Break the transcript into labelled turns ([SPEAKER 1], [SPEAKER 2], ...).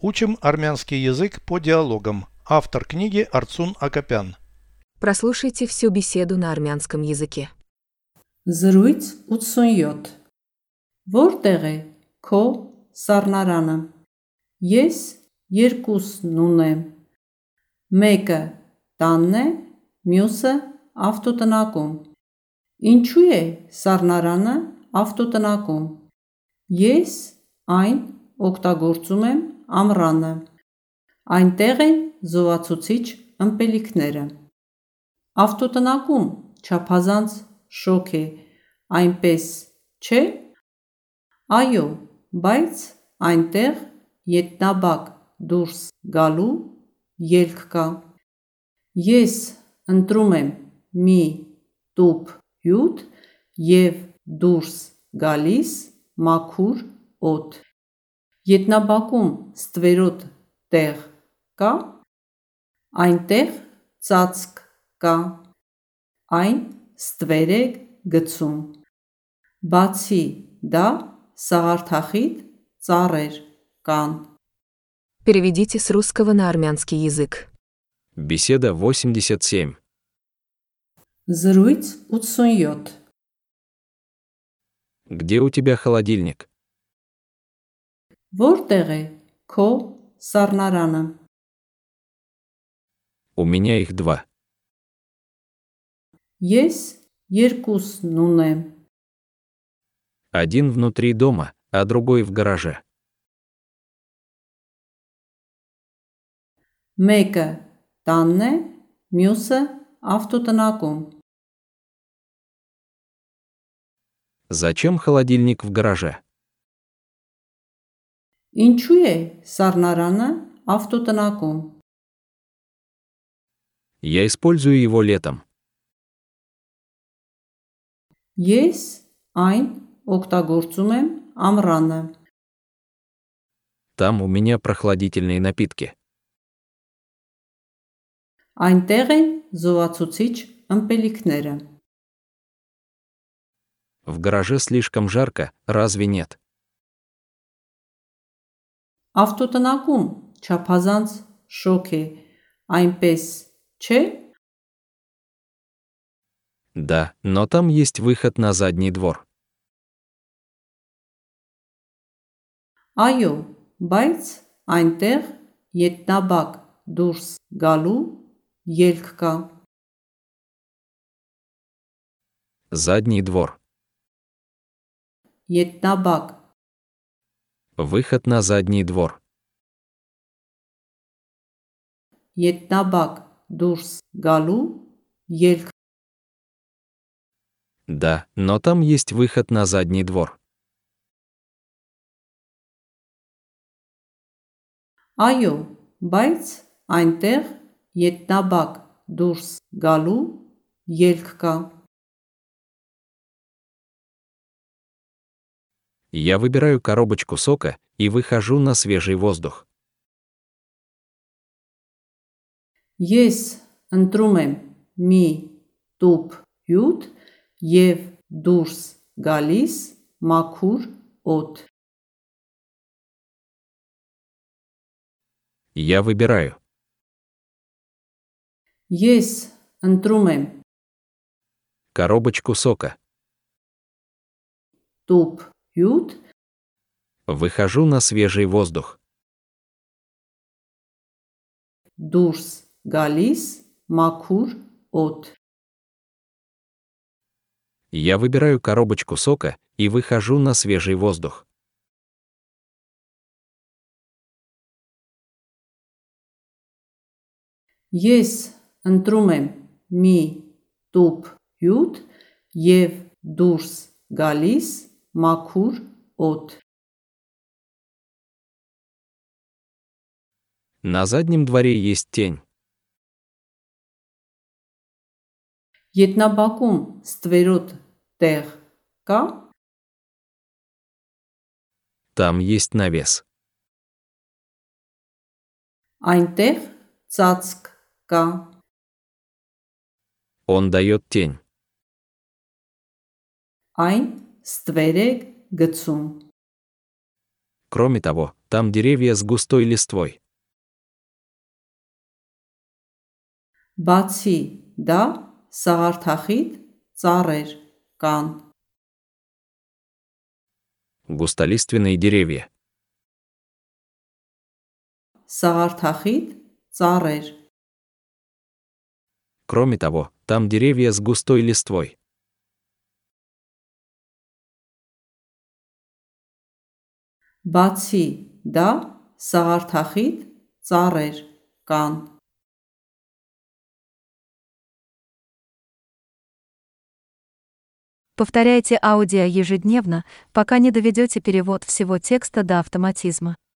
[SPEAKER 1] Учим армянский язык по диалогам. Автор книги Арцун Акопян.
[SPEAKER 2] Прослушайте всю беседу на армянском языке.
[SPEAKER 3] Զրույց 87 Որտեղ է քո սառնարանը Ես երկուսն ունեմ Մեկը տանն է, մյուսը ավտոտնակում Ինչու է սառնարանը ավտոտնակում Ես այն օգտագործում եմ ամռանը Այնտեղ են զովացուցիչ ըմպելիքները Ավտոտնակում չափազանց շոգ է, այնպես չէ՞։ Այո, բայց այնտեղ ետնաբակ դուրս գալու ելք կա։ Ես ընտրում եմ մի տուփ հյութ եւ դուրս գալիս մաքուր օդ։ Ետնաբակում ստվերոտ տեղ կա։ Այնտեղ ծածկ կա։ Այն ստվեր է գցում։ Բացի դա սաղարթախիտ ծառեր կան։
[SPEAKER 2] Переведите с русского на армянский язык.
[SPEAKER 4] Беседа 87.
[SPEAKER 3] Զրույց 87
[SPEAKER 4] Где у тебя холодильник?
[SPEAKER 3] Որտեղ է քո սառնարանը
[SPEAKER 4] У меня их два.
[SPEAKER 3] Ես երկուսն ունեմ
[SPEAKER 4] Один внутри дома, а другой в гараже.
[SPEAKER 3] Մեկը տանն է, մյուսը ավտոտնակում
[SPEAKER 4] Зачем холодильник в гараже?
[SPEAKER 3] Ինչու է սառնարանը ավտոտնակում
[SPEAKER 4] Я использую его летом.
[SPEAKER 3] Ես այն օգտագործում եմ ամռանը
[SPEAKER 4] Там у меня прохладительные напитки.
[SPEAKER 3] Այնտեղ են զովացուցիչ ըմպելիքները
[SPEAKER 4] В гараже слишком жарко, разве нет?
[SPEAKER 3] Ավտոտնակում չափազանց շոգ է, այնպես չէ։
[SPEAKER 4] Да, но там есть выход на задний двор.
[SPEAKER 3] Այո, բայց այնտեղ ետնաբակ դուրս գալու ելք կա։
[SPEAKER 4] Задний двор.
[SPEAKER 3] Ետնաբակ
[SPEAKER 4] Выход на задний двор.
[SPEAKER 3] ետնաբակ դուրս գալու ելք
[SPEAKER 4] Да, но там есть выход на задний двор.
[SPEAKER 3] Այո, բայց այնտեղ ետնաբակ դուրս գալու ելք կա։
[SPEAKER 4] Я выбираю коробочку сока и выхожу на свежий воздух.
[SPEAKER 3] Ես ընտրում եմ մի տուփ հյութ եւ դուրս գալիս մաքուր օդ։
[SPEAKER 4] Я выбираю.
[SPEAKER 3] Ես ընտրում եմ
[SPEAKER 4] Коробочку сока.
[SPEAKER 3] տուփ հյութ
[SPEAKER 4] Выхожу на свежий воздух.
[SPEAKER 3] դուրս գալիս մաքուր օդ։
[SPEAKER 4] Я выбираю коробочку сока и выхожу на свежий воздух.
[SPEAKER 3] Ես ընտրում եմ մի տուփ հյութ եւ դուրս գալիս մաքուր օդ։
[SPEAKER 4] На заднем дворе есть тень.
[SPEAKER 3] Ետնաբակում ստվերոտ տեղ կա։
[SPEAKER 4] Там есть навес.
[SPEAKER 3] Այնտեղ ծածկ կա։
[SPEAKER 4] Он дает тень.
[SPEAKER 3] Այն ստվեր է գցում։
[SPEAKER 4] Кроме того, там деревья с густой листвой.
[SPEAKER 3] Բացի դա, սաղարթախիտ ծառեր կան։
[SPEAKER 4] Густолиственные деревья.
[SPEAKER 3] Սաղարթախիտ ծառեր
[SPEAKER 4] Кроме того, там деревья с густой листвой.
[SPEAKER 3] Բացի դա, սաղարթախիտ ծառեր կան։
[SPEAKER 5] Повторяйте аудио ежедневно, пока не доведете перевод всего текста до автоматизма.